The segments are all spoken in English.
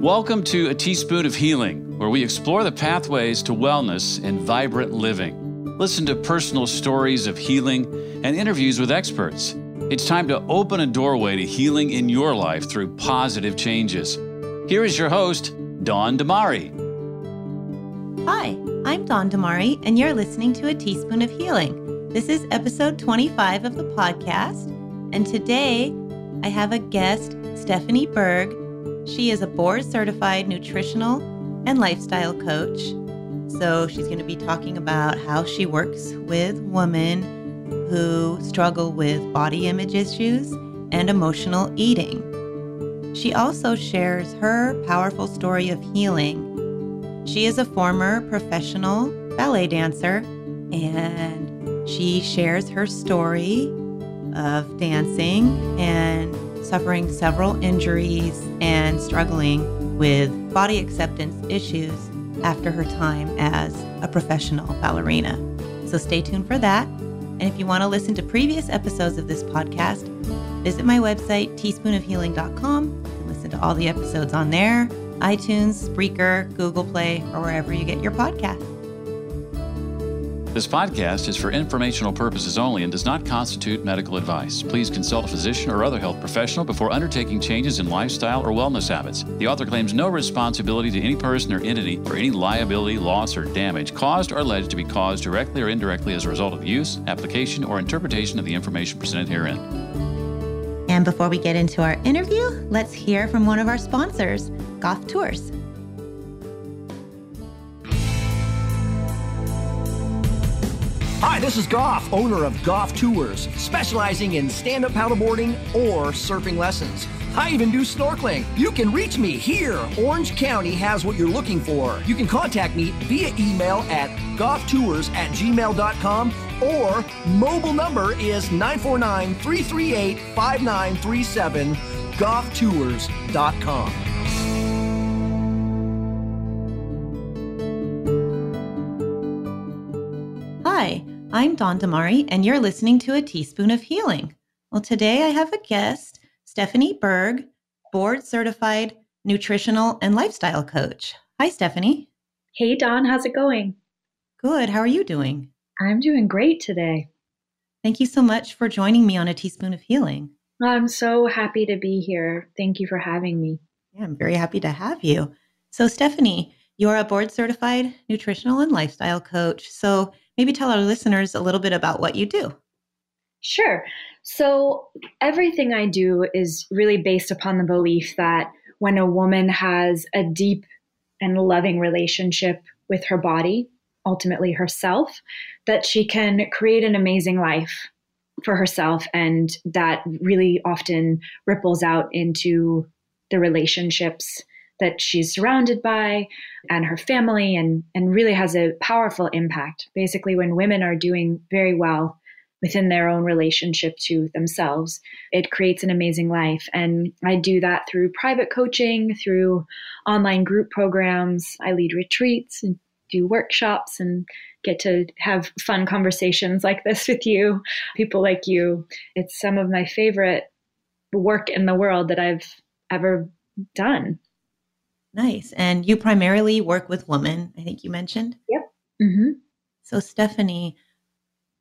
Welcome to A Teaspoon of Healing, where we explore the pathways to wellness and vibrant living. Listen to personal stories of healing and interviews with experts. It's time to open a doorway to healing in your life through positive changes. Here is your host, Dawn Damari. Hi, I'm Dawn Damari, and you're listening to A Teaspoon of Healing. This is episode 25 of the podcast, and today I have a guest, Stephanie Burg. She is a board certified nutritional and lifestyle coach. So she's going to be talking about how she works with women who struggle with body image issues and emotional eating. She also shares her powerful story of healing. She is a former professional ballet dancer and she shares her story of dancing and suffering several injuries and struggling with body acceptance issues after her time as a professional ballerina. So stay tuned for that. And if you want to listen to previous episodes of this podcast, visit my website, teaspoonofhealing.com, and listen to all the episodes on there iTunes, Spreaker, Google Play, or wherever you get your podcasts. This podcast is for informational purposes only and does not constitute medical advice. Please consult a physician or other health professional before undertaking changes in lifestyle or wellness habits. The author claims no responsibility to any person or entity for any liability, loss, or damage caused or alleged to be caused directly or indirectly as a result of use, application, or interpretation of the information presented herein. And before we get into our interview, let's hear from one of our sponsors, Goff Tours. Hi, this is Goff, owner of Goff Tours, specializing in stand up paddleboarding or surfing lessons. I even do snorkeling. You can reach me here. Orange County has what you're looking for. You can contact me via email at gofftours at gmail.com or mobile number is 949 338 5937 gofftours.com. I'm Dawn Damari, and you're listening to A Teaspoon of Healing. Well, today I have a guest, Stephanie Burg, board certified nutritional and lifestyle coach. Hi, Stephanie. Hey, Dawn, how's it going? Good. How are you doing? I'm doing great today. Thank you so much for joining me on A Teaspoon of Healing. I'm so happy to be here. Thank you for having me. Yeah, I'm very happy to have you. So, Stephanie, you're a board certified nutritional and lifestyle coach. So, maybe tell our listeners a little bit about what you do. Sure. So, everything I do is really based upon the belief that when a woman has a deep and loving relationship with her body, ultimately herself, that she can create an amazing life for herself. And that really often ripples out into the relationships that she's surrounded by and her family and, and really has a powerful impact. Basically, when women are doing very well within their own relationship to themselves, it creates an amazing life. And I do that through private coaching, through online group programs. I lead retreats and do workshops and get to have fun conversations like this with you, people like you. It's some of my favorite work in the world that I've ever done. Nice. And you primarily work with women, I think you mentioned. Yep. Mm-hmm. So, Stephanie,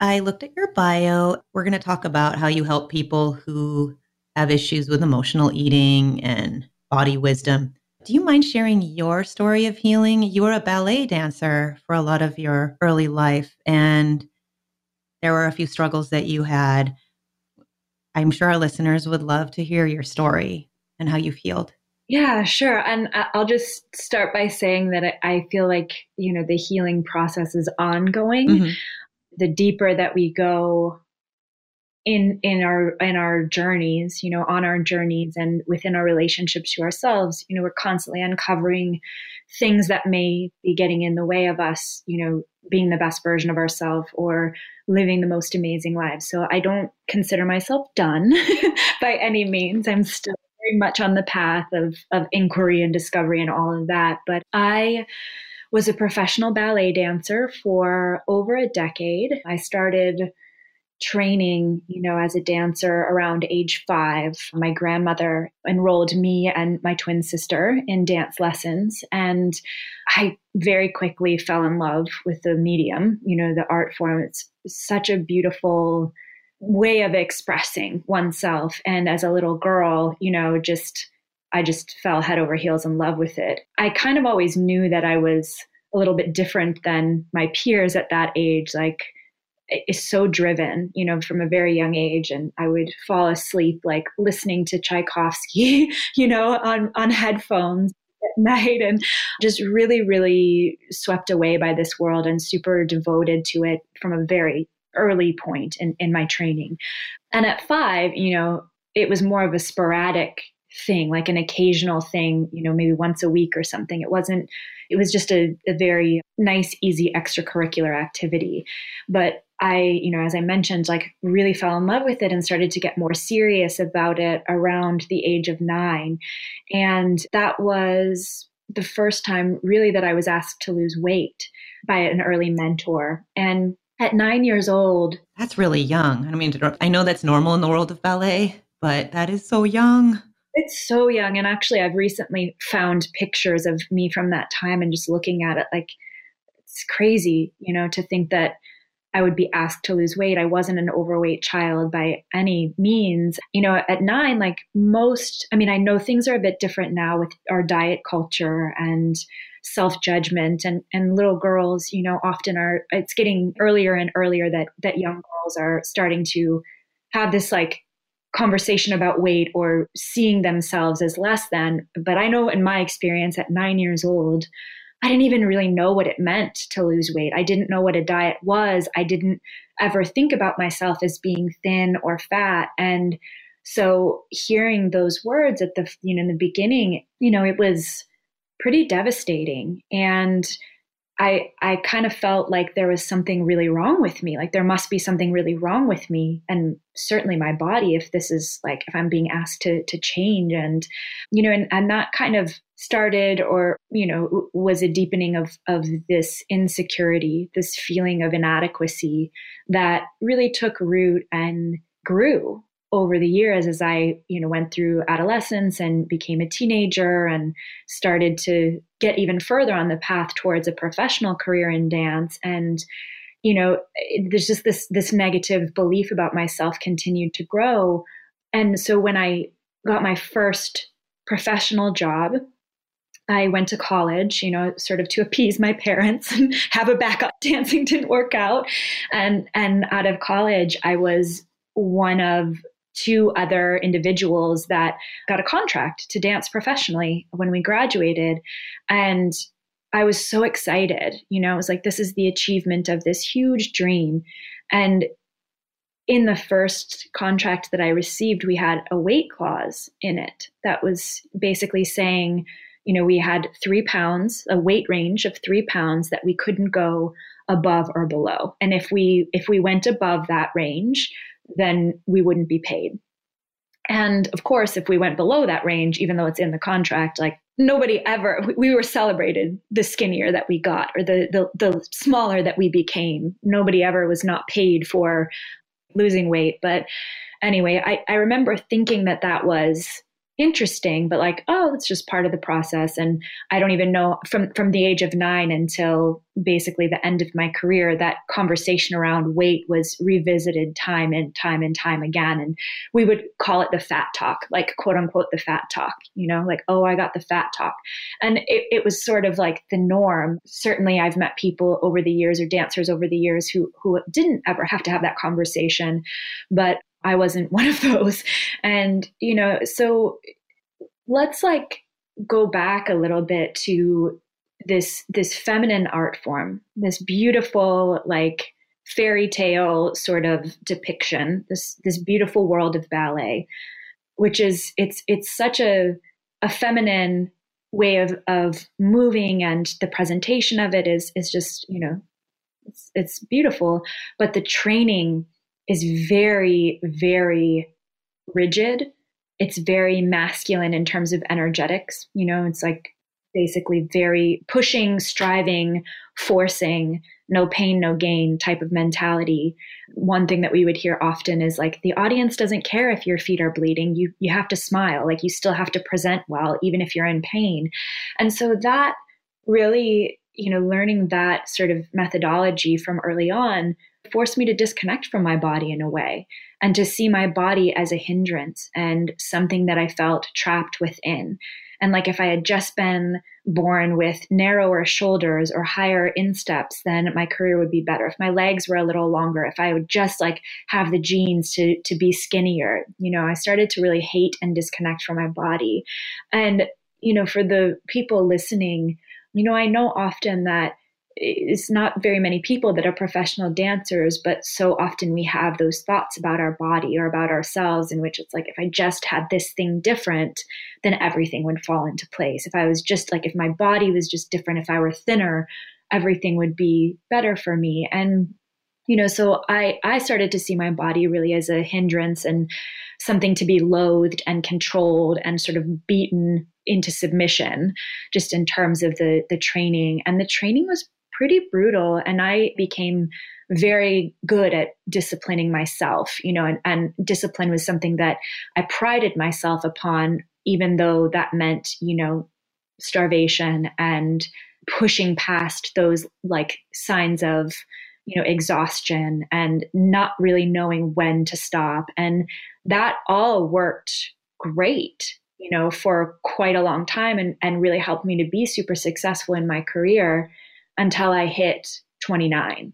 I looked at your bio. We're going to talk about how you help people who have issues with emotional eating and body wisdom. Do you mind sharing your story of healing? You were a ballet dancer for a lot of your early life, and there were a few struggles that you had. I'm sure our listeners would love to hear your story and how you've healed. Yeah, sure. And I'll just start by saying that I feel like, you know, the healing process is ongoing. Mm-hmm. The deeper that we go in in our in our journeys, you know, on our journeys and within our relationships to ourselves, you know, we're constantly uncovering things that may be getting in the way of us, you know, being the best version of ourselves or living the most amazing lives. So I don't consider myself done by any means. I'm still very much on the path of of inquiry and discovery and all of that. But I was a professional ballet dancer for over a decade. I started training, you know, as a dancer around age five. My grandmother enrolled me and my twin sister in dance lessons. And I very quickly fell in love with the medium, you know, the art form. It's such a beautiful way of expressing oneself. And as a little girl, you know, just, I just fell head over heels in love with it. I kind of always knew that I was a little bit different than my peers at that age. Like, is so driven, you know, from a very young age. And I would fall asleep like listening to Tchaikovsky, you know, on, on headphones at night and just really, really swept away by this world and super devoted to it from a very early point in, in my training. And at five, you know, it was more of a sporadic thing, like an occasional thing, you know, maybe once a week or something. It wasn't, it was just a, a very nice, easy extracurricular activity. But I, you know, as I mentioned, like really fell in love with it and started to get more serious about it around the age of nine. And that was the first time really that I was asked to lose weight by an early mentor. And at nine years old, that's really young. I mean, I know that's normal in the world of ballet, but that is so young. It's so young. And actually, I've recently found pictures of me from that time and just looking at it like it's crazy, you know, to think that I would be asked to lose weight. I wasn't an overweight child by any means. You know, at nine, like most, I mean, I know things are a bit different now with our diet culture and self judgment and, and little girls, you know, often are, it's getting earlier and earlier that, that young girls are starting to have this like conversation about weight or seeing themselves as less than. But I know in my experience at nine years old, I didn't even really know what it meant to lose weight. I didn't know what a diet was. I didn't ever think about myself as being thin or fat. And so hearing those words at the you know in the beginning, you know, it was pretty devastating. And I I kind of felt like there was something really wrong with me. Like there must be something really wrong with me and certainly my body if this is like if I'm being asked to to change and you know and, and that kind of started or you know was a deepening of of this insecurity, this feeling of inadequacy that really took root and grew over the years as I, you know, went through adolescence and became a teenager and started to get even further on the path towards a professional career in dance. And you know there's just this this negative belief about myself continued to grow. And so when I got my first professional job I went to college, you know, sort of to appease my parents and have a backup. Dancing didn't work out, and and out of college, I was one of two other individuals that got a contract to dance professionally when we graduated. And I was so excited. You know, it was like, this is the achievement of this huge dream. And in the first contract that I received, we had a weight clause in it that was basically saying, you know, we had three pounds, a weight range of three pounds that we couldn't go above or below. And if we if we went above that range, then we wouldn't be paid. And of course, if we went below that range, even though it's in the contract, like nobody ever, we were celebrated the skinnier that we got or the, the, the smaller that we became. Nobody ever was not paid for losing weight. But anyway, I, I remember thinking that that was interesting but like oh it's just part of the process and i don't even know from from the age of 9 until basically the end of my career that conversation around weight was revisited time and time and time again and we would call it the fat talk like quote unquote the fat talk you know like oh i got the fat talk. And it, it was sort of like the norm. Certainly i've met people over the years or dancers over the years who who didn't ever have to have that conversation but I wasn't one of those. And, you know, so let's like go back a little bit to this this feminine art form, this beautiful like fairy tale sort of depiction, this this beautiful world of ballet, which is it's it's such a a feminine way of of moving and the presentation of it is is just, you know, it's, it's beautiful, but the training is very, very rigid. It's very masculine in terms of energetics. You know, it's like basically very pushing, striving, forcing, no pain, no gain type of mentality. One thing that we would hear often is like the audience doesn't care if your feet are bleeding. You you have to smile. Like you still have to present well even if you're in pain. And so that really, you know, learning that sort of methodology from early on forced me to disconnect from my body in a way and to see my body as a hindrance and something that I felt trapped within. And like if I had just been born with narrower shoulders or higher insteps, then my career would be better. If my legs were a little longer, if I would just like have the genes to to be skinnier, you know, I started to really hate and disconnect from my body. And you know, for the people listening, you know, I know often that it's not very many people that are professional dancers, but so often we have those thoughts about our body or about ourselves, in which it's like, if I just had this thing different, then everything would fall into place. If I was just like, if my body was just different, if I were thinner, everything would be better for me. And you know so i i started to see my body really as a hindrance and something to be loathed and controlled and sort of beaten into submission just in terms of the the training and the training was pretty brutal. And I became very good at disciplining myself, you know, and, and discipline was something that I prided myself upon, even though that meant, you know, starvation and pushing past those like signs of you know exhaustion and not really knowing when to stop and that all worked great you know for quite a long time and and really helped me to be super successful in my career until I hit 29.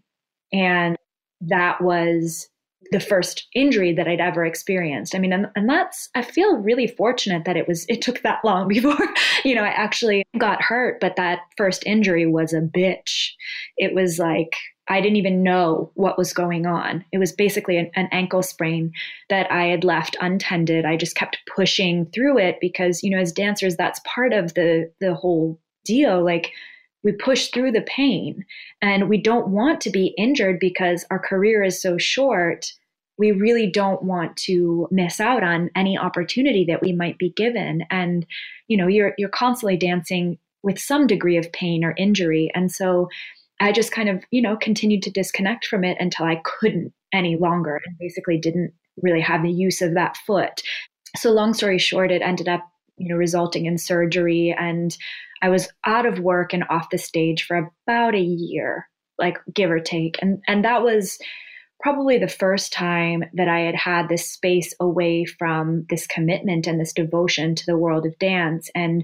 And that was the first injury that I'd ever experienced. I mean, and, and that's, I feel really fortunate that it was, it took that long before, you know, I actually got hurt, but that first injury was a bitch. It was like, I didn't even know what was going on. It was basically an, an ankle sprain that I had left untended. I just kept pushing through it because, you know, as dancers, that's part of the, the whole deal. Like, we push through the pain and we don't want to be injured because our career is so short we really don't want to miss out on any opportunity that we might be given. And you know you're you're constantly dancing with some degree of pain or injury. And so i just kind of you know continued to disconnect from it until i couldn't any longer and basically didn't really have the use of that foot. So long story short it ended up you know resulting in surgery and I was out of work and off the stage for about a year, like give or take. And and that was probably the first time that I had had this space away from this commitment and this devotion to the world of dance and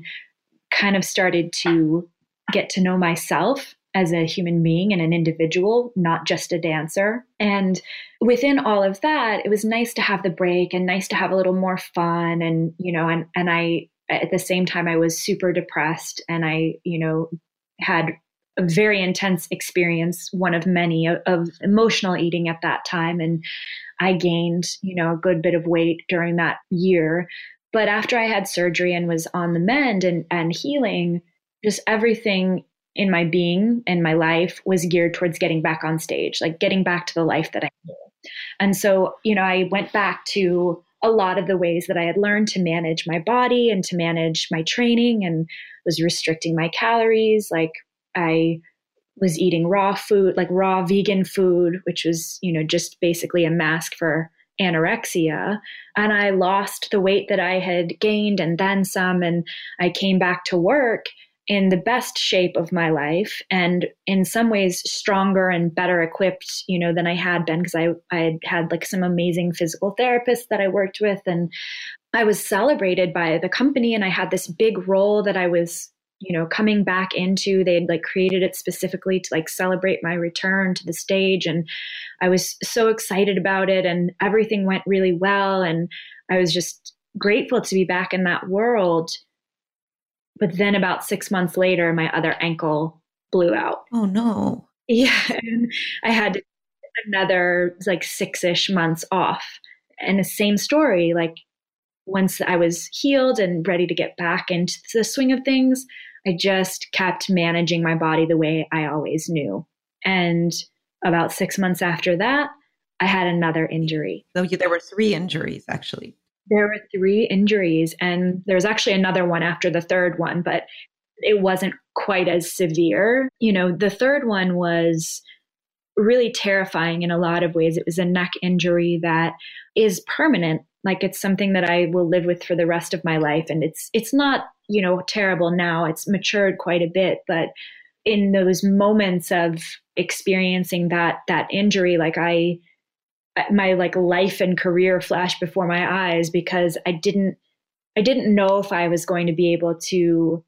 kind of started to get to know myself as a human being and an individual, not just a dancer. And within all of that, it was nice to have the break and nice to have a little more fun and you know and and I at the same time, I was super depressed and I, you know, had a very intense experience, one of many of, of emotional eating at that time. And I gained, you know, a good bit of weight during that year. But after I had surgery and was on the mend and, and healing, just everything in my being and my life was geared towards getting back on stage, like getting back to the life that I knew. And so, you know, I went back to a lot of the ways that I had learned to manage my body and to manage my training and was restricting my calories. Like I was eating raw food, like raw vegan food, which was, you know, just basically a mask for anorexia. And I lost the weight that I had gained and then some. And I came back to work in the best shape of my life and in some ways stronger and better equipped you know than i had been because i i had like some amazing physical therapists that i worked with and i was celebrated by the company and i had this big role that i was you know coming back into. They had like created it specifically to like celebrate my return to the stage and i was so excited about it and everything went really well and i was just grateful to be back in that world but then about six months later, my other ankle blew out. Oh no. Yeah. I had another like six ish months off. And the same story, like once I was healed and ready to get back into the swing of things, I just kept managing my body the way I always knew. And about six months after that, I had another injury. So there were three injuries actually. There were three injuries, and there was actually another one after the third one, but it wasn't quite as severe. You know, the third one was really terrifying in a lot of ways. It was a neck injury that is permanent. Like it's something that I will live with for the rest of my life. And it's it's not, you know, terrible now. It's matured quite a bit, but in those moments of experiencing that that injury, like I my like life and career flashed before my eyes because I didn't I didn't know if I was going to be able to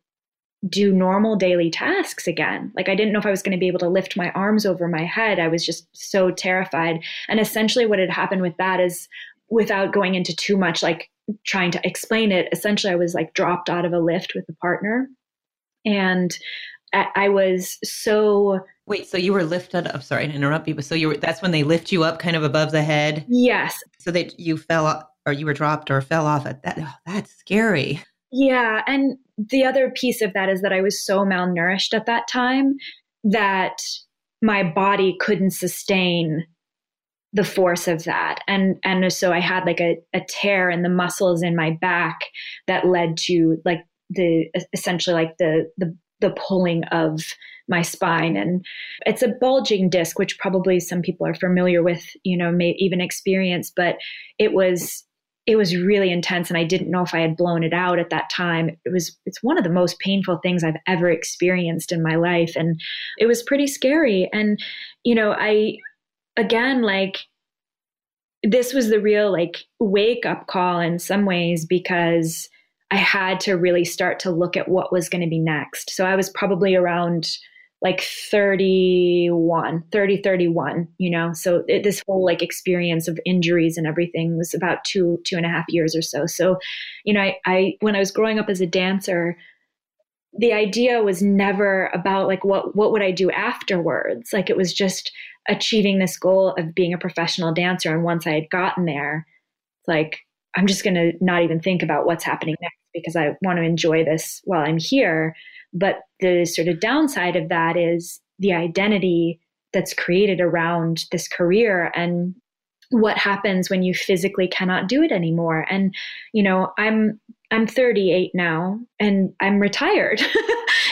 do normal daily tasks again. Like I didn't know if I was going to be able to lift my arms over my head. I was just so terrified. And essentially what had happened with that is without going into too much like trying to explain it, essentially I was like dropped out of a lift with a partner. And I, I was so Wait, so you were lifted up, sorry to interrupt you, but so you were that's when they lift you up kind of above the head? Yes. So that you fell or you were dropped or fell off at that oh, that's scary. Yeah, and the other piece of that is that I was so malnourished at that time that my body couldn't sustain the force of that and and so i had like a, a tear in the muscles in my back that led to like the essentially like the the the pulling of my spine and it's a bulging disc which probably some people are familiar with you know may even experience but it was it was really intense and I didn't know if I had blown it out at that time. It was it's one of the most painful things I've ever experienced in my life and it was pretty scary and you know, I again like this was the real like wake up call in some ways because I had to really start to look at what was going to be next. So I was probably around like 31 30 31 you know? So it, this whole like experience of injuries and everything was about two two and a half years or so. So you know I, I when i was growing up as a dancer the idea was never about like what what would i do afterwards? Like it was just achieving this goal of being a professional dancer. And once i had gotten there it's like i'm just going to not even think about what's happening next because i want to enjoy this while i'm here. But the sort of downside of that is the identity that's created around this career and what happens when you physically cannot do it anymore. And you know i'm i'm 38 now and i'm retired.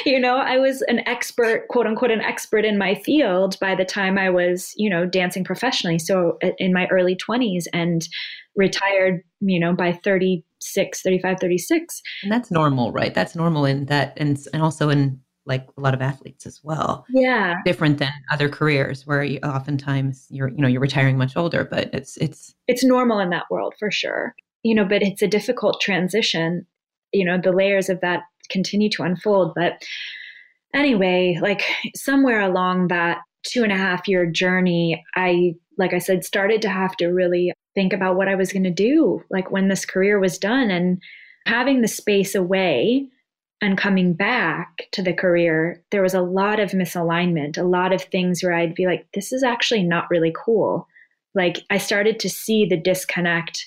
You know i was an expert quote unquote an expert in my field by the time i was you know dancing professionally. So uh, in my early 20s and retired you know by 36 35 36 and that's normal right? That's normal in that and and also in like a lot of athletes as well. Yeah. Different than other careers where you, oftentimes you're you know you're retiring much older but it's it's it's normal in that world for sure. You know but it's a difficult transition. You know the layers of that continue to unfold but anyway like somewhere along that two and a half year journey i like i said started to have to really think about what I was going to do, like when this career was done and having the space away and coming back to the career, there was a lot of misalignment, a lot of things where I'd be like, this is actually not really cool. Like I started to see the disconnect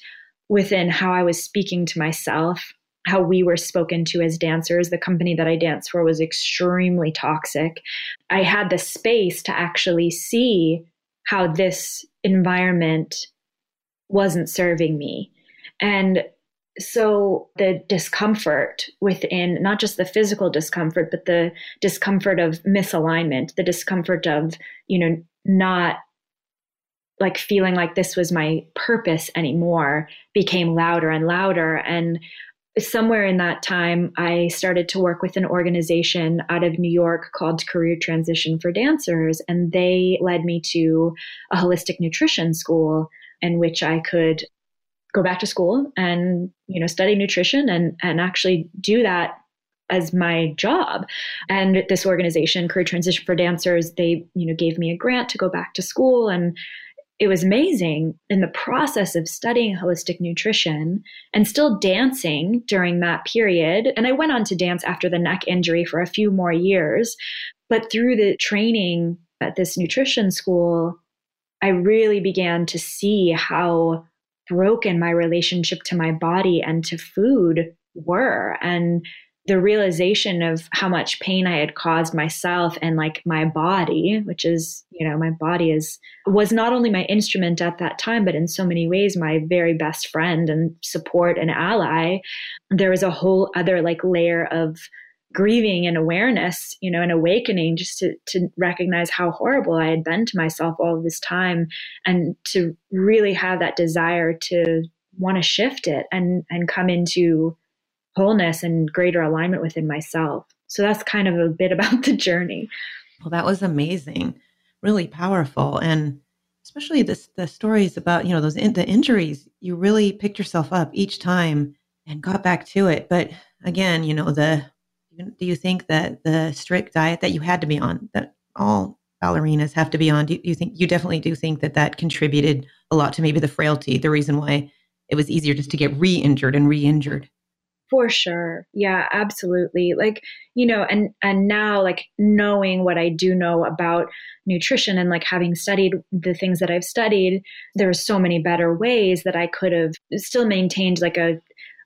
within how I was speaking to myself, how we were spoken to as dancers. The company that I danced for was extremely toxic. I had the space to actually see how this environment wasn't serving me. And so the discomfort within not just the physical discomfort but the discomfort of misalignment the discomfort of you know not like feeling like this was my purpose anymore became louder and louder and somewhere in that time i started to work with an organization out of new york called career transition for dancers and they led me to a holistic nutrition school in which I could go back to school and you know study nutrition and and actually do that as my job. And this organization career transition for dancers they you know gave me a grant to go back to school. And it was amazing in the process of studying holistic nutrition and still dancing during that period. And i went on to dance after the neck injury for a few more years. But through the training at this nutrition school I really began to see how broken my relationship to my body and to food were. And the realization of how much pain I had caused myself and like my body, which is, you know, my body is, was not only my instrument at that time, but in so many ways, my very best friend and support and ally. There was a whole other like layer of grieving and awareness, you know, and awakening just to, to recognize how horrible I had been to myself all this time and to really have that desire to want to shift it and, and come into wholeness and greater alignment within myself. So that's kind of a bit about the journey. Well, that was amazing, really powerful. And especially this, the stories about, you know, those, in, the injuries, you really picked yourself up each time and got back to it. But again, you know, the do you think that the strict diet that you had to be on, that all ballerinas have to be on, do you think you definitely do think that that contributed a lot to maybe the frailty, the reason why it was easier just to get re-injured and re-injured? For sure. Yeah, absolutely. Like, you know, and and now like knowing what I do know about nutrition and like having studied the things that I've studied, there are so many better ways that I could have still maintained like a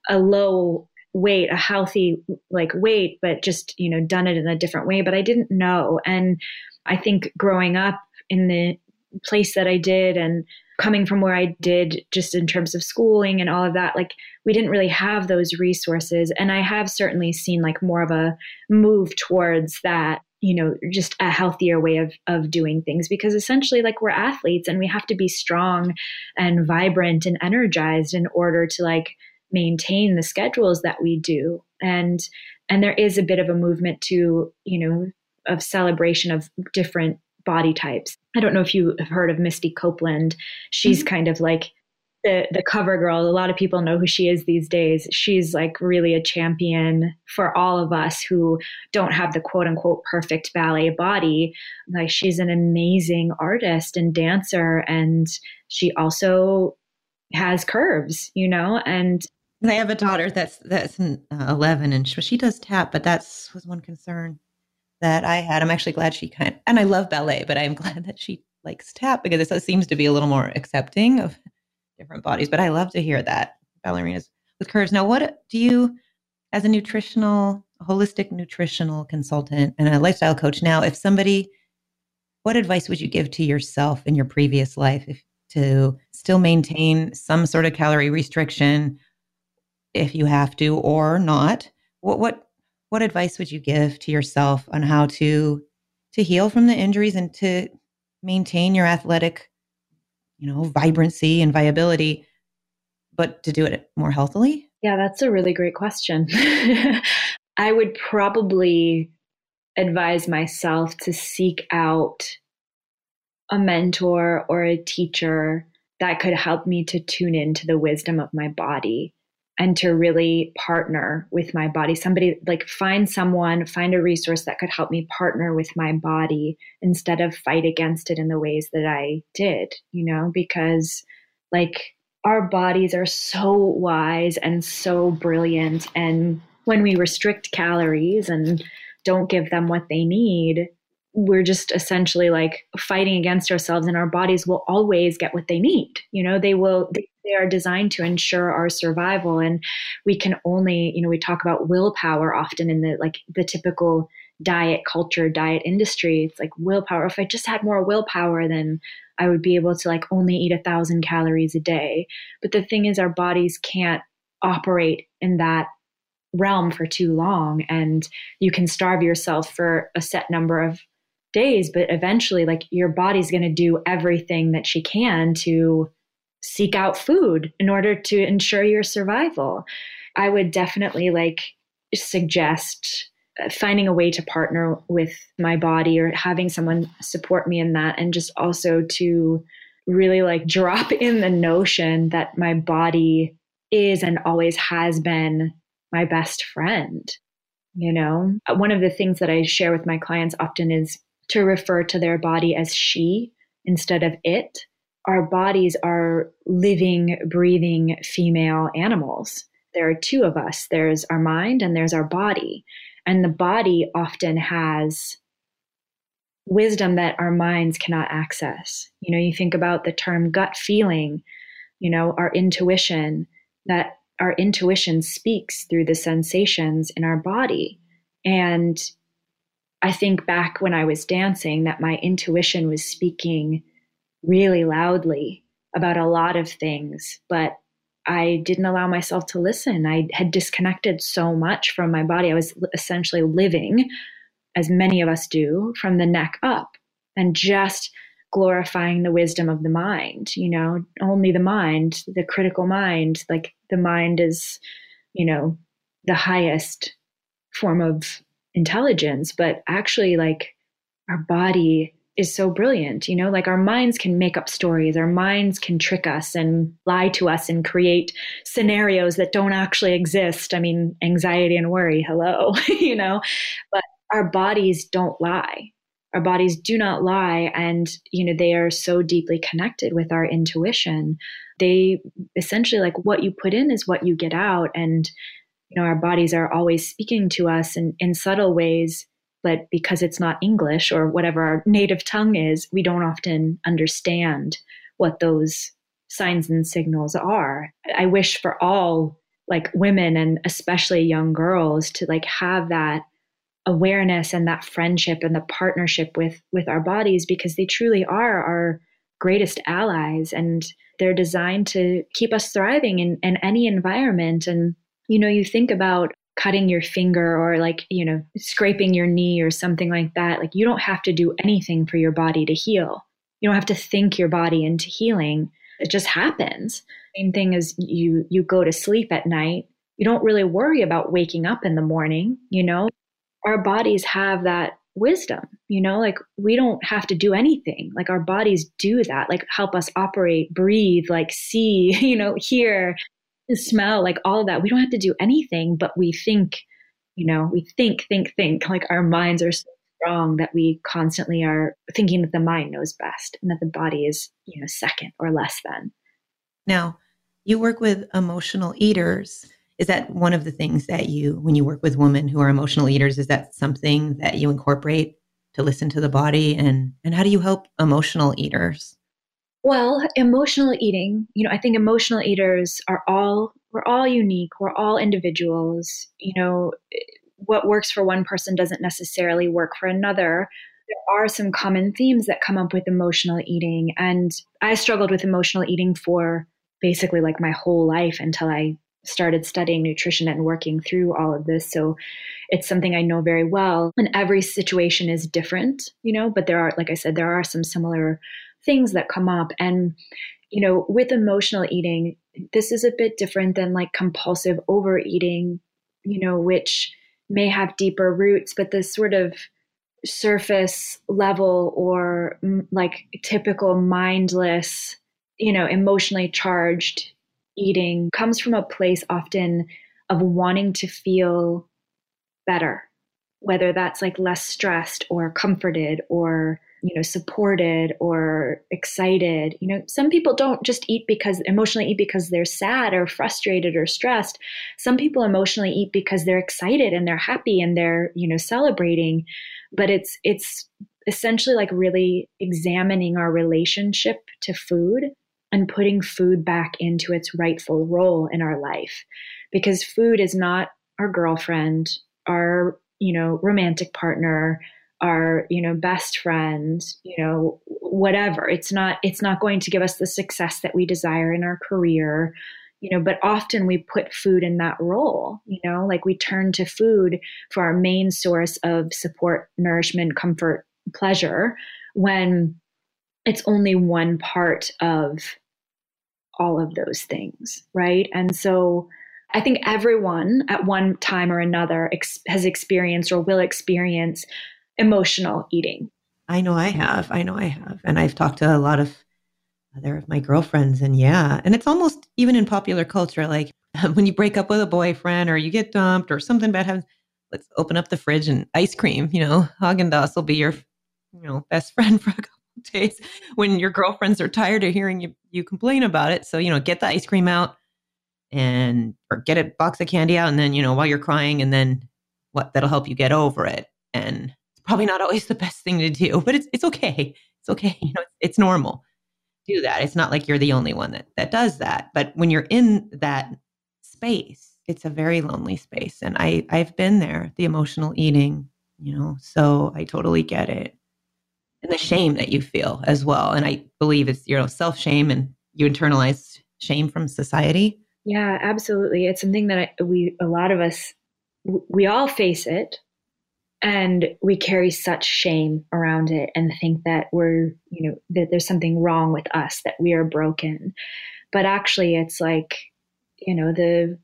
a low weight, a healthy like weight, but just, you know, done it in a different way. But I didn't know. And I think growing up in the place that I did and coming from where I did just in terms of schooling and all of that, like we didn't really have those resources. And I have certainly seen like more of a move towards that you know just a healthier way of of doing things because essentially like we're athletes and we have to be strong and vibrant and energized in order to like maintain the schedules that we do. And and there is a bit of a movement to you know of celebration of different body types. I don't know if you have heard of misty copeland. She's mm-hmm. kind of like the the cover girl. A lot of people know who she is these days. She's like really a champion for all of us who don't have the quote unquote perfect ballet body. Like she's an amazing artist and dancer and she also has curves you know and I have a daughter that's that's uh, 11 and she, she does tap, but that's was one concern that I had. I'm actually glad she kind of, and I love ballet, but I'm glad that she likes tap because it seems to be a little more accepting of different bodies. But I love to hear that ballerinas with curves. Now, what do you, as a nutritional, holistic nutritional consultant and a lifestyle coach, now, if somebody, what advice would you give to yourself in your previous life if, to still maintain some sort of calorie restriction? if you have to or not what what what advice would you give to yourself on how to to heal from the injuries and to maintain your athletic you know vibrancy and viability but to do it more healthily yeah that's a really great question i would probably advise myself to seek out a mentor or a teacher that could help me to tune into the wisdom of my body and to really partner with my body. Somebody like find someone, find a resource that could help me partner with my body instead of fight against it in the ways that I did, you know, because like our bodies are so wise and so brilliant. And when we restrict calories and don't give them what they need, we're just essentially like fighting against ourselves and our bodies will always get what they need you know? They will they, are designed to ensure our survival and we can only you know we talk about willpower often in the like the typical diet culture diet industry. It's like willpower if i just had more willpower then i would be able to like only eat a thousand calories a day. But the thing is our bodies can't operate in that realm for too long and you can starve yourself for a set number of days, but eventually, like your body's going to do everything that she can to seek out food in order to ensure your survival. I would definitely like suggest uh, finding a way to partner with my body or having someone support me in that and just also to really like drop in the notion that my body is and always has been my best friend you know one of the things that i share with my clients often is to refer to their body as she instead of it. Our bodies are living, breathing female animals. There are two of us there's our mind and there's our body. And the body often has wisdom that our minds cannot access. You know, you think about the term gut feeling, you know, our intuition, that our intuition speaks through the sensations in our body. And I think back when I was dancing that my intuition was speaking really loudly about a lot of things, but I didn't allow myself to listen. I had disconnected so much from my body. I was essentially living, as many of us do, from the neck up and just glorifying the wisdom of the mind, you know, only the mind, the critical mind, like the mind is, you know, the highest form of intelligence, but actually, like, our body is so brilliant. You know, like our minds can make up stories, our minds can trick us and lie to us and create scenarios that don't actually exist. I mean, anxiety and worry, hello, you know, but our bodies don't lie. Our bodies do not lie. And, you know, they are so deeply connected with our intuition. They essentially, like, what you put in is what you get out. And, you know, our bodies are always speaking to us in, in subtle ways but because it's not English or whatever our native tongue is, we don't often understand what those signs and signals are. I wish for all like women and especially young girls to like have that awareness and that friendship and the partnership with with our bodies because they truly are our greatest allies and they're designed to keep us thriving in, in any environment and you know you think about cutting your finger or like, you know, scraping your knee or something like that, like you don't have to do anything for your body to heal. You don't have to think your body into healing. It just happens. Same thing as you you go to sleep at night. You don't really worry about waking up in the morning, you know? Our bodies have that wisdom, you know, like we don't have to do anything. Like our bodies do that, like help us operate, breathe, like see, you know, hear, smell, like all of that. We don't have to do anything, but we think, you know, we think, think, think. Like our minds are so strong that we constantly are thinking that the mind knows best and that the body is, you know, second or less than. Now, you work with emotional eaters. Is that one of the things that you, when you work with women who are emotional eaters, is that something that you incorporate to listen to the body? And, and how do you help emotional eaters? Well, emotional eating, you know, I think emotional eaters are all, we're all unique. We're all individuals. You know, what works for one person doesn't necessarily work for another. There are some common themes that come up with emotional eating. And I struggled with emotional eating for basically like my whole life until I started studying nutrition and working through all of this. So it's something I know very well. And every situation is different, you know, but there are, like I said, there are some similar things that come up. And, you know, with emotional eating, this is a bit different than like compulsive overeating, you know, which may have deeper roots, but this sort of surface level or mm, like typical mindless, you know, emotionally charged eating comes from a place often of wanting to feel better, whether that's like less stressed or comforted or you know supported or excited. You know some people don't just eat because emotionally eat because they're sad or frustrated or stressed. Some people emotionally eat because they're excited and they're happy and they're you know celebrating. But it's it's essentially like really examining our relationship to food and putting food back into its rightful role in our life. Because food is not our girlfriend our you know romantic partner our you know best friend you know whatever. It's not it's not going to give us the success that we desire in our career you know but often we put food in that role you know like we turn to food for our main source of support nourishment comfort pleasure when it's only one part of all of those things right? And so I think everyone at one time or another ex- has experienced or will experience emotional eating. I know I have. I know I have. And I've talked to a lot of other of my girlfriends and yeah, and it's almost even in popular culture like when you break up with a boyfriend or you get dumped or something bad happens, let's open up the fridge and ice cream, you know, Haagen-Dazs will be your you know, best friend for a couple of days when your girlfriends are tired of hearing you you complain about it. So, you know, get the ice cream out and or get a box of candy out and then, you know, while you're crying and then what that'll help you get over it. And it's probably not always the best thing to do, but it's it's okay. It's okay. You know, it's, it's normal. Do that. It's not like you're the only one that that does that. But when you're in that space, it's a very lonely space. And I I've been there, the emotional eating, you know, so I totally get it. And the shame that you feel as well. And I believe it's, you know, self-shame and you internalize shame from society. Yeah, absolutely. It's something that I, we, a lot of us, we all face it and we carry such shame around it and think that we're, you know, that there's something wrong with us, that we are broken. But actually, it's like, you know, the,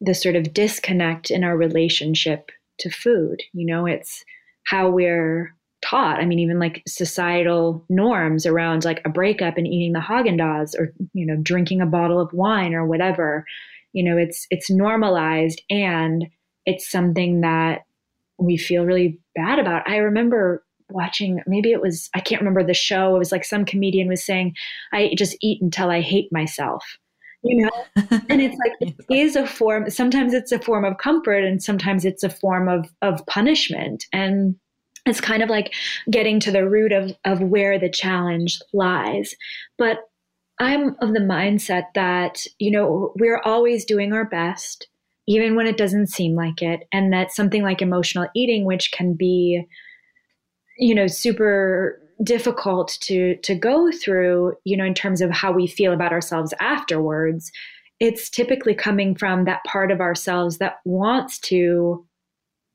the sort of disconnect in our relationship to food. You know, it's how we're taught. I mean, even like societal norms around like a breakup and eating the Haagen Dazs or you know drinking a bottle of wine or whatever. You know, it's it's normalized and it's something that we feel really bad about. I remember watching maybe it was I can't remember the show. It was like some comedian was saying, "I just eat until I hate myself." You know, and it's like it is a form. Sometimes it's a form of comfort, and sometimes it's a form of of punishment. And it's kind of like getting to the root of, of where the challenge lies. But I'm of the mindset that, you know, we're always doing our best, even when it doesn't seem like it. And that something like emotional eating, which can be, you know, super difficult to to go through, you know, in terms of how we feel about ourselves afterwards, it's typically coming from that part of ourselves that wants to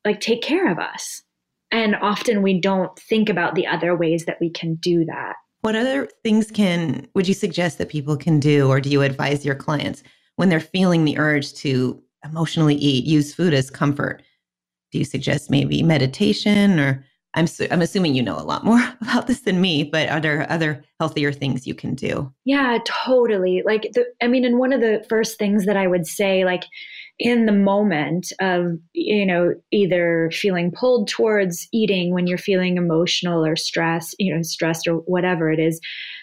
like take care of us and often we don't think about the other ways that we can do that. What other things can would you suggest that people can do or do you advise your clients when they're feeling the urge to emotionally eat, use food as comfort? Do you suggest maybe meditation or I'm I'm assuming you know a lot more about this than me, but are there other healthier things you can do? Yeah, totally. Like the I mean and one of the first things that I would say like in the moment of you know either feeling pulled towards eating when you're feeling emotional or stressed you know stressed or whatever it is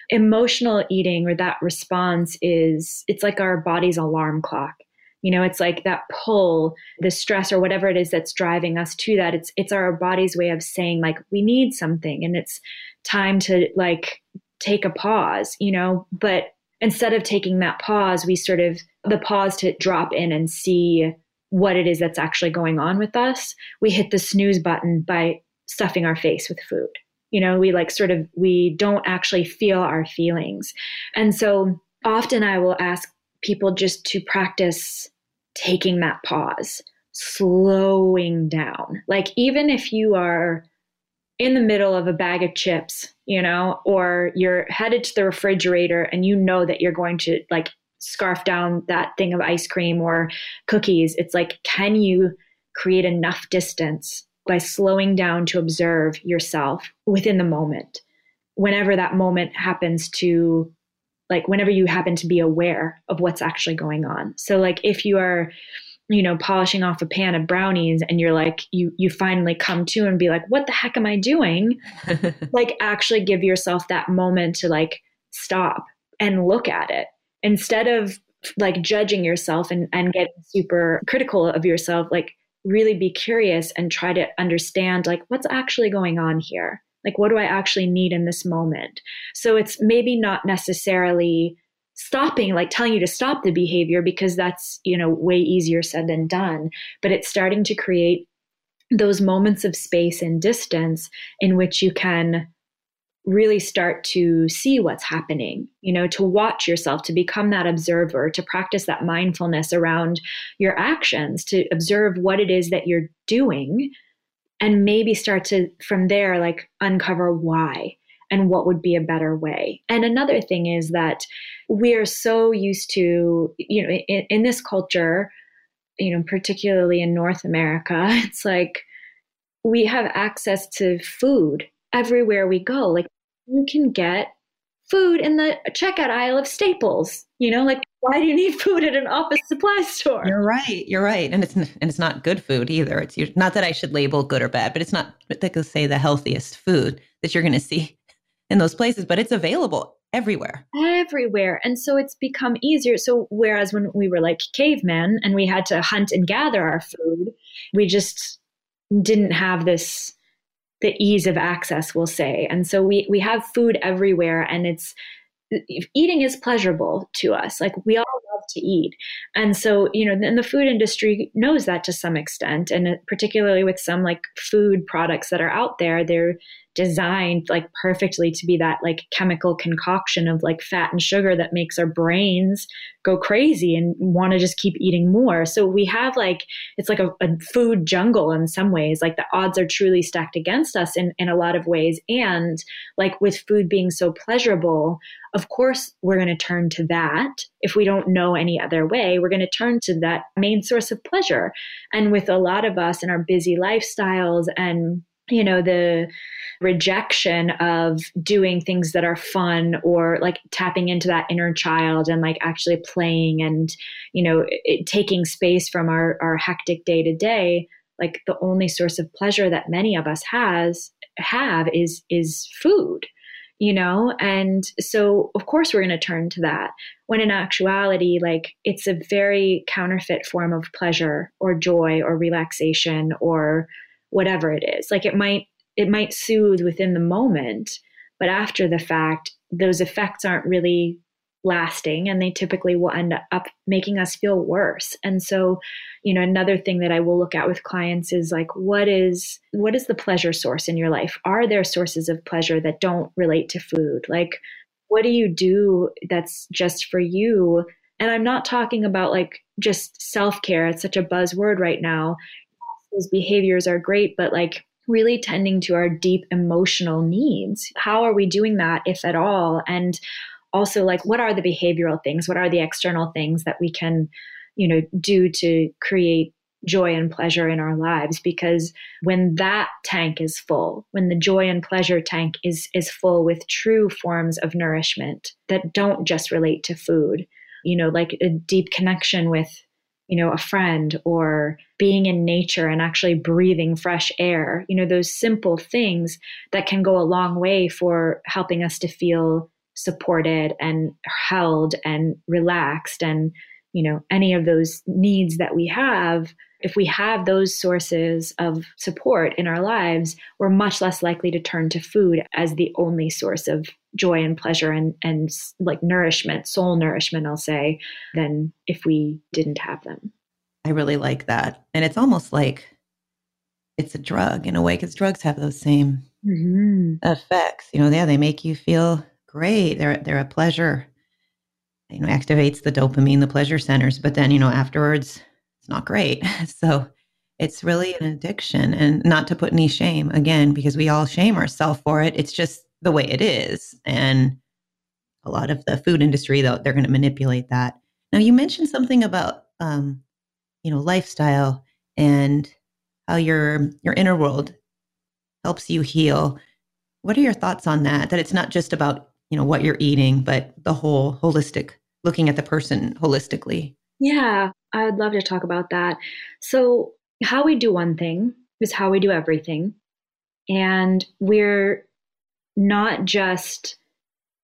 emotional eating or that response is it's like our body's alarm clock. You know it's like that pull the stress or whatever it is that's driving us to that. It's it's our body's way of saying like we need something and it's time to like take a pause you know? But instead of taking that pause we sort of the pause to drop in and see what it is that's actually going on with us, we hit the snooze button by stuffing our face with food. You know, we like sort of, we don't actually feel our feelings. And so often I will ask people just to practice taking that pause, slowing down. Like, even if you are in the middle of a bag of chips, you know, or you're headed to the refrigerator and you know that you're going to like scarf down that thing of ice cream or cookies. It's like, can you create enough distance by slowing down to observe yourself within the moment? Whenever that moment happens to, like, whenever you happen to be aware of what's actually going on. So, like, if you are, you know, polishing off a pan of brownies and you're like, you, you finally come to and be like, what the heck am I doing? like, actually give yourself that moment to, like, stop and look at it instead of like judging yourself and, and getting super critical of yourself, like really be curious and try to understand like what's actually going on here. Like, what do I actually need in this moment? So it's maybe not necessarily stopping, like telling you to stop the behavior because that's, you know, way easier said than done. But it's starting to create those moments of space and distance in which you can really start to see what's happening, you know, to watch yourself, to become that observer, to practice that mindfulness around your actions, to observe what it is that you're doing, and maybe start to, from there, like uncover why and what would be a better way. And another thing is that we are so used to, you know, in, in this culture, you know, particularly in North America, it's like we have access to food everywhere we go. Like you can get food in the checkout aisle of Staples. You know, like why do you need food at an office supply store? You're right. You're right, and it's and it's not good food either. It's not that I should label good or bad, but it's not like say the healthiest food that you're going to see in those places. But it's available everywhere. Everywhere, and so it's become easier. So whereas when we were like cavemen and we had to hunt and gather our food, we just didn't have this the ease of access we'll say. And so we we have food everywhere and it's eating is pleasurable to us. Like we all love to eat. And so you know and the food industry knows that to some extent. And uh, particularly with some like food products that are out there they're designed like perfectly to be that like chemical concoction of like fat and sugar that makes our brains go crazy and want to just keep eating more. So we have like it's like a, a, food jungle in some ways. Like the odds are truly stacked against us in, in a lot of ways. And like with food being so pleasurable, of course we're going to turn to that. If we don't know any other way, we're going to turn to that main source of pleasure. And with a lot of us in our busy lifestyles and you know the rejection of doing things that are fun or like tapping into that inner child and like actually playing and you know it, taking space from our our hectic day to day like the only source of pleasure that many of us has have is is food you know? And so of course we're going to turn to that when in actuality like it's a very counterfeit form of pleasure or joy or relaxation or whatever it is. Like it might it might soothe within the moment but after the fact those effects aren't really lasting and they typically will end up making us feel worse. And so you know another thing that i will look at with clients is like what is what is the pleasure source in your life? Are there sources of pleasure that don't relate to food? Like what do you do that's just for you? And i'm not talking about like just self-care. It's such a buzzword right now those behaviors are great, but like really tending to our deep emotional needs. How are we doing that, if at all? And also, like, what are the behavioral things? What are the external things that we can, you know, do to create joy and pleasure in our lives because when that tank is full when the joy and pleasure tank is is full with true forms of nourishment that don't just relate to food you know like a deep connection with you know, a friend or being in nature and actually breathing fresh air, you know, those simple things that can go a long way for helping us to feel supported and held and relaxed and, you know, any of those needs that we have. If we have those sources of support in our lives, we're much less likely to turn to food as the only source of joy and pleasure and and like nourishment, soul nourishment, I'll say, than if we didn't have them. I really like that, and it's almost like it's a drug in a way because drugs have those same mm-hmm. effects. You know, yeah, they make you feel great. They're they're a pleasure. You know, activates the dopamine, the pleasure centers, but then you know afterwards it's not great. So it's really an addiction, and not to put any shame again because we all shame ourselves for it. It's just the way it is. And a lot of the food industry, though, they're going to manipulate that. Now, you mentioned something about, um, you know, lifestyle and how your your inner world helps you heal. What are your thoughts on that? That it's not just about you know what you're eating, but the whole holistic, looking at the person holistically. Yeah, I'd love to talk about that. So, how we do one thing is how we do everything. And we're not just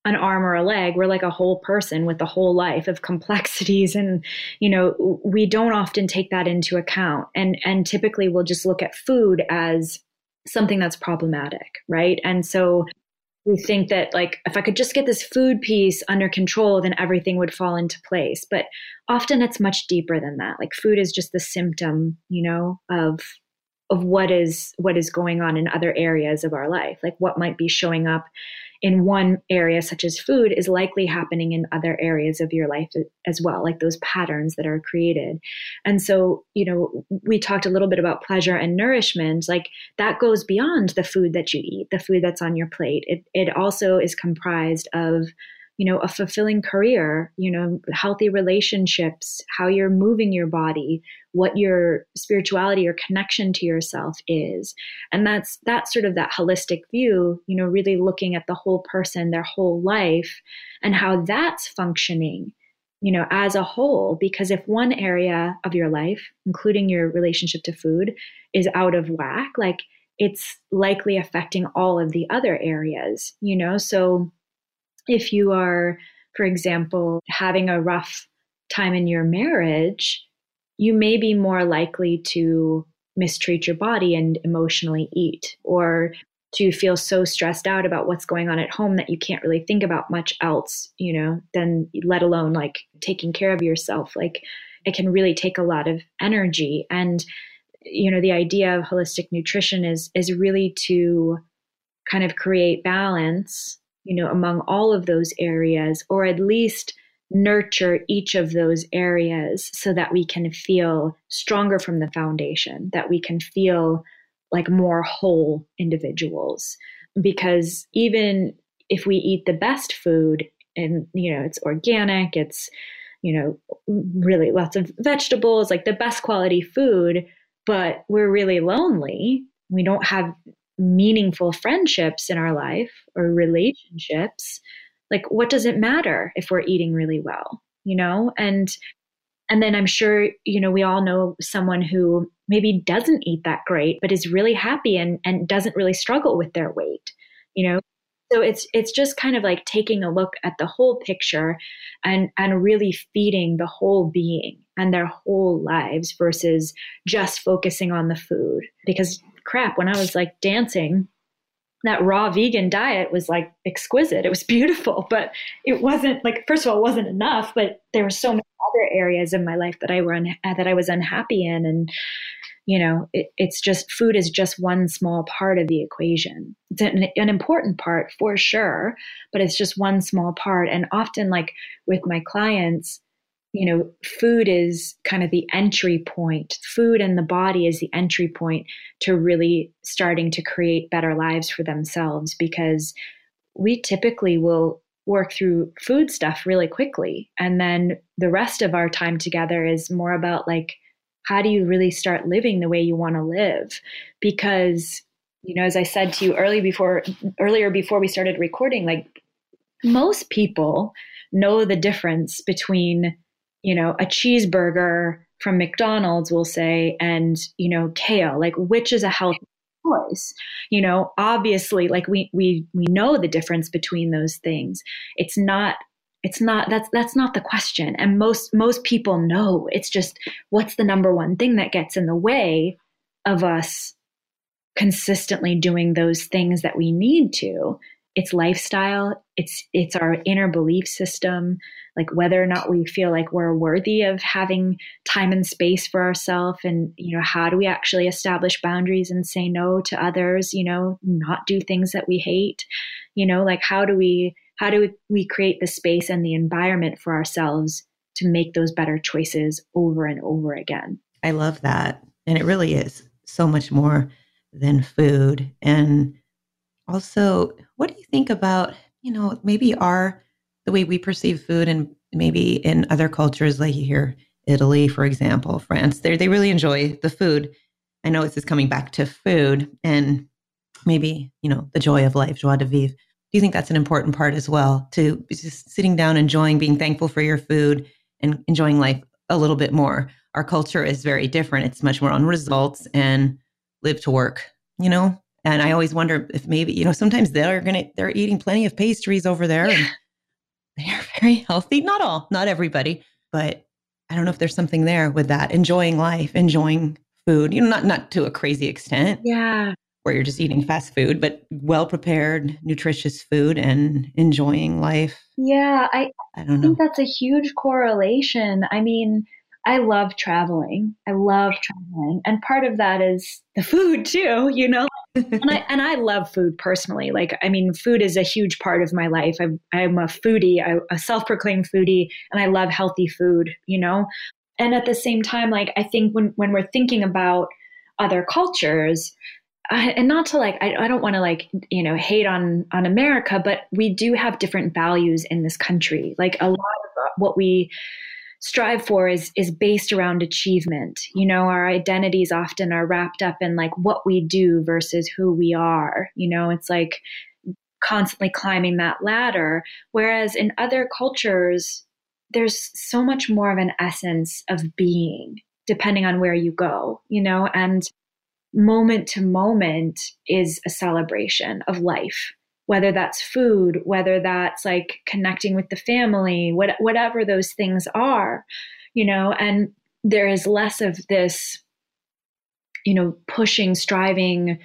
an arm or a leg we're like a whole person with a whole life of complexities and you know we don't often take that into account and and typically we'll just look at food as something that's problematic right and so we think that like if i could just get this food piece under control then everything would fall into place. But often it's much deeper than that. Like food is just the symptom you know of of what is what is going on in other areas of our life. Like what might be showing up in one area such as food is likely happening in other areas of your life as well like those patterns that are created. And so you know we talked a little bit about pleasure and nourishment like that goes beyond the food that you eat the food that's on your plate. It, it also is comprised of you know a fulfilling career you know healthy relationships how you're moving your body what your spirituality or connection to yourself is. And that's that's sort of that holistic view you know really looking at the whole person their whole life and how that's functioning you know as a whole. Because if one area of your life including your relationship to food is out of whack like it's likely affecting all of the other areas you know? So if you are, for example, having a rough time in your marriage, you may be more likely to mistreat your body and emotionally eat or to feel so stressed out about what's going on at home that you can't really think about much else, you know, then let alone like taking care of yourself. Like it can really take a lot of energy. And, you know, the idea of holistic nutrition is is really to kind of create balance, you know, among all of those areas, or at least nurture each of those areas so that we can feel stronger from the foundation, that we can feel like more whole individuals. Because even if we eat the best food and, you know, it's organic, it's, you know, really lots of vegetables, like the best quality food, but we're really lonely. We don't have meaningful friendships in our life or relationships like what does it matter if we're eating really well you know? And and then i'm sure you know we all know someone who maybe doesn't eat that great but is really happy and and doesn't really struggle with their weight you know? So it's it's just kind of like taking a look at the whole picture and and really feeding the whole being and their whole lives versus just focusing on the food because crap when i was like dancing that raw vegan diet was like exquisite. It was beautiful, but it wasn't like first of all, it wasn't enough. But there were so many other areas in my life that I were un- uh, that I was unhappy in, and you know, it, it's just food is just one small part of the equation. It's an, an important part for sure, but it's just one small part. And often, like with my clients, you know, food is kind of the entry point. Food and the body is the entry point to really starting to create better lives for themselves because we typically will work through food stuff really quickly. And then the rest of our time together is more about like, how do you really start living the way you want to live? Because, you know, as I said to you early before earlier before we started recording, like most people know the difference between you know, a cheeseburger from McDonald's, will say, and, you know, kale, like which is a healthy choice? You know, obviously, like we, we, we know the difference between those things. It's not it's not that's that's not the question and most most people know it's just what's the number one thing that gets in the way of us consistently doing those things that we need to it's lifestyle it's it's our inner belief system like whether or not we feel like we're worthy of having time and space for ourselves and you know how do we actually establish boundaries and say no to others you know not do things that we hate? You know like how do we how do we, create the space and the environment for ourselves to make those better choices over and over again? I love that. And it really is so much more than food. And also what do you think about you know maybe our the way we perceive food and maybe in other cultures like here italy for example france they they really enjoy the food. I know this is coming back to food and maybe you know the joy of life joie de vivre. Do you think that's an important part as well to just sitting down enjoying being thankful for your food and enjoying life a little bit more? Our culture is very different. It's much more on results and live to work you know and I always wonder if maybe, you know, sometimes they're going to, they're eating plenty of pastries over there and they're very healthy. Not all, not everybody, but I don't know if there's something there with that, enjoying life, enjoying food, you know, not, not to a crazy extent. Yeah. Where you're just eating fast food, but well prepared, nutritious food and enjoying life. Yeah. I, I don't know. think that's a huge correlation. I mean, I love traveling. I love traveling. And part of that is the food too, you know? And I and I love food personally. Like, I mean, food is a huge part of my life. I'm, I'm a foodie, I, a self-proclaimed foodie, and I love healthy food. You know, and at the same time, like I think when when we're thinking about other cultures, and not to like, I, I don't want to like you know hate on on America, but we do have different values in this country. Like a lot of what we strive for is is based around achievement. You know, our identities often are wrapped up in like what we do versus who we are. You know, it's like constantly climbing that ladder. Whereas in other cultures, there's so much more of an essence of being, depending on where you go, you know, and moment to moment is a celebration of life whether that's food, whether that's like connecting with the family, what, whatever those things are, you know, and there is less of this, you know, pushing, striving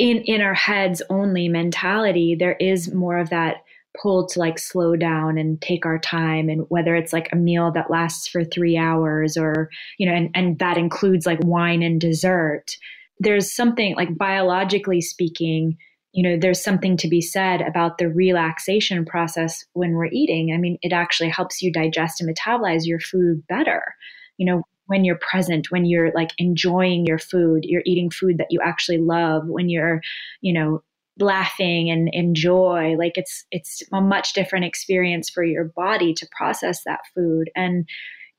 in, in our heads only mentality. There is more of that pull to like slow down and take our time and whether it's like a meal that lasts for three hours or you know and, and that includes like wine and dessert there's something like biologically speaking you know, there's something to be said about the relaxation process when we're eating. I mean, it actually helps you digest and metabolize your food better. You know, when you're present, when you're like enjoying your food, you're eating food that you actually love, when you're, you know, laughing and enjoy like it's it's a much different experience for your body to process that food and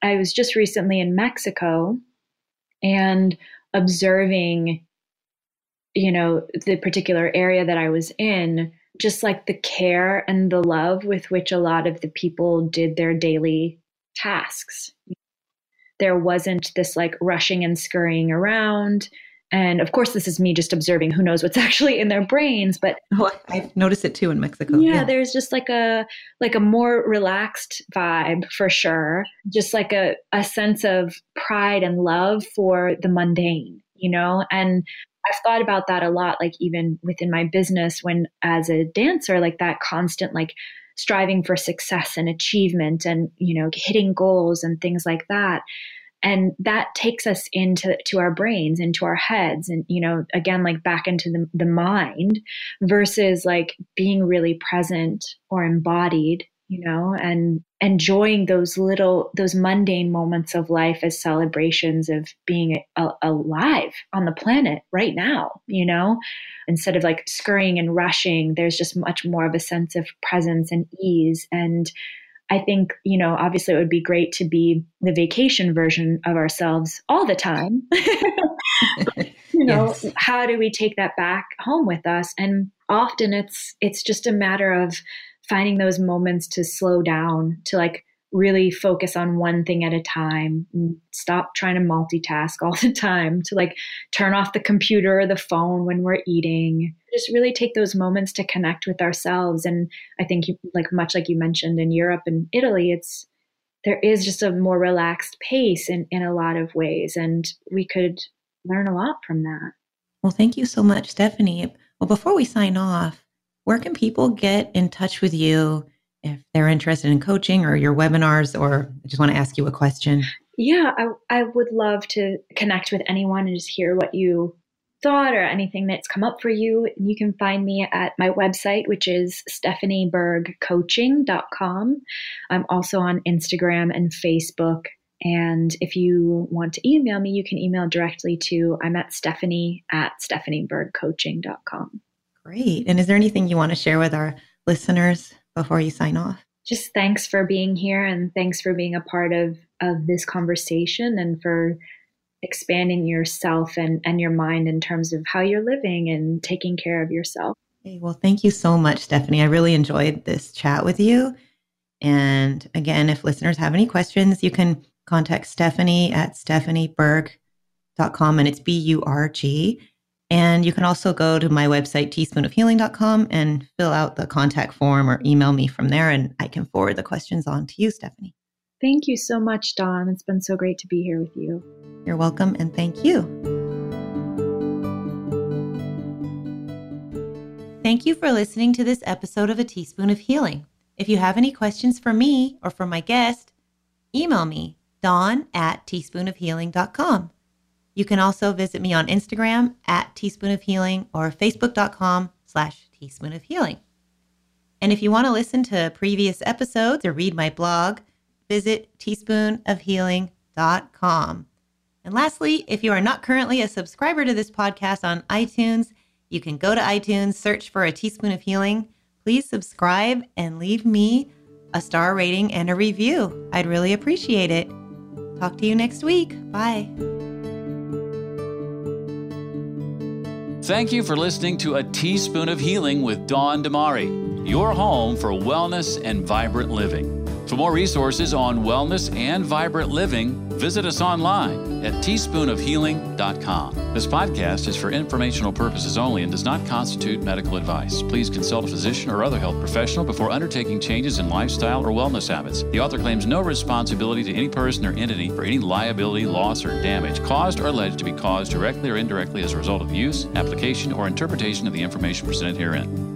i was just recently in mexico and observing you know the particular area that i was in just like the care and the love with which a lot of the people did their daily tasks there wasn't this like rushing and scurrying around. And of course, this is me just observing who knows what's actually in their brains, but oh, I've noticed it too in Mexico. Yeah, yeah, there's just like a like a more relaxed vibe for sure. Just like a, a sense of pride and love for the mundane, you know? And I've thought about that a lot, like even within my business when as a dancer, like that constant like striving for success and achievement and you know hitting goals and things like that. And that takes us into to our brains into our heads and you know again like back into the, the mind versus like being really present or embodied you know and enjoying those little those mundane moments of life as celebrations of being a, alive on the planet right now you know instead of like scurrying and rushing there's just much more of a sense of presence and ease and I think, you know, obviously it would be great to be the vacation version of ourselves all the time. you know, yes. how do we take that back home with us? And often it's it's just a matter of finding those moments to slow down, to like really focus on one thing at a time and stop trying to multitask all the time to like turn off the computer or the phone when we're eating. Just really take those moments to connect with ourselves. And i think like much like you mentioned in europe and italy it's there is just a more relaxed pace in, in a lot of ways. And we could learn a lot from that. Well thank you so much stephanie. Well before we sign off where can people get in touch with you if they're interested in coaching or your webinars, or I just want to ask you a question. Yeah, I, I would love to connect with anyone and just hear what you thought or anything that's come up for you. And You can find me at my website, which is stephanieburgcoaching.com. I'm also on Instagram and Facebook. And if you want to email me, you can email directly to I'm at Stephanie at stephanieburgcoaching.com. Great. And is there anything you want to share with our listeners before you sign off? Just thanks for being here and thanks for being a part of, of this conversation and for expanding yourself and, and your mind in terms of how you're living and taking care of yourself. Hey, well, thank you so much, Stephanie. I really enjoyed this chat with you. And again, if listeners have any questions, you can contact Stephanie at stephanieburg.com and it's B U R G. And you can also go to my website, teaspoonofhealing.com, and fill out the contact form or email me from there, and I can forward the questions on to you, Stephanie. Thank you so much, Dawn. It's been so great to be here with you. You're welcome, and thank you. Thank you for listening to this episode of A Teaspoon of Healing. If you have any questions for me or for my guest, email me, dawn at teaspoonofhealing.com. You can also visit me on Instagram at Teaspoon of Healing or Facebook.com slash Teaspoon of Healing. And if you want to listen to previous episodes or read my blog, visit teaspoonofhealing.com. And lastly, if you are not currently a subscriber to this podcast on iTunes, you can go to iTunes, search for a teaspoon of healing. Please subscribe and leave me a star rating and a review. I'd really appreciate it. Talk to you next week. Bye. Thank you for listening to A Teaspoon of Healing with Dawn Damari, your home for wellness and vibrant living. For more resources on wellness and vibrant living, visit us online at teaspoonofhealing.com. This podcast is for informational purposes only and does not constitute medical advice. Please consult a physician or other health professional before undertaking changes in lifestyle or wellness habits. The author claims no responsibility to any person or entity for any liability, loss, or damage caused or alleged to be caused directly or indirectly as a result of use, application, or interpretation of the information presented herein.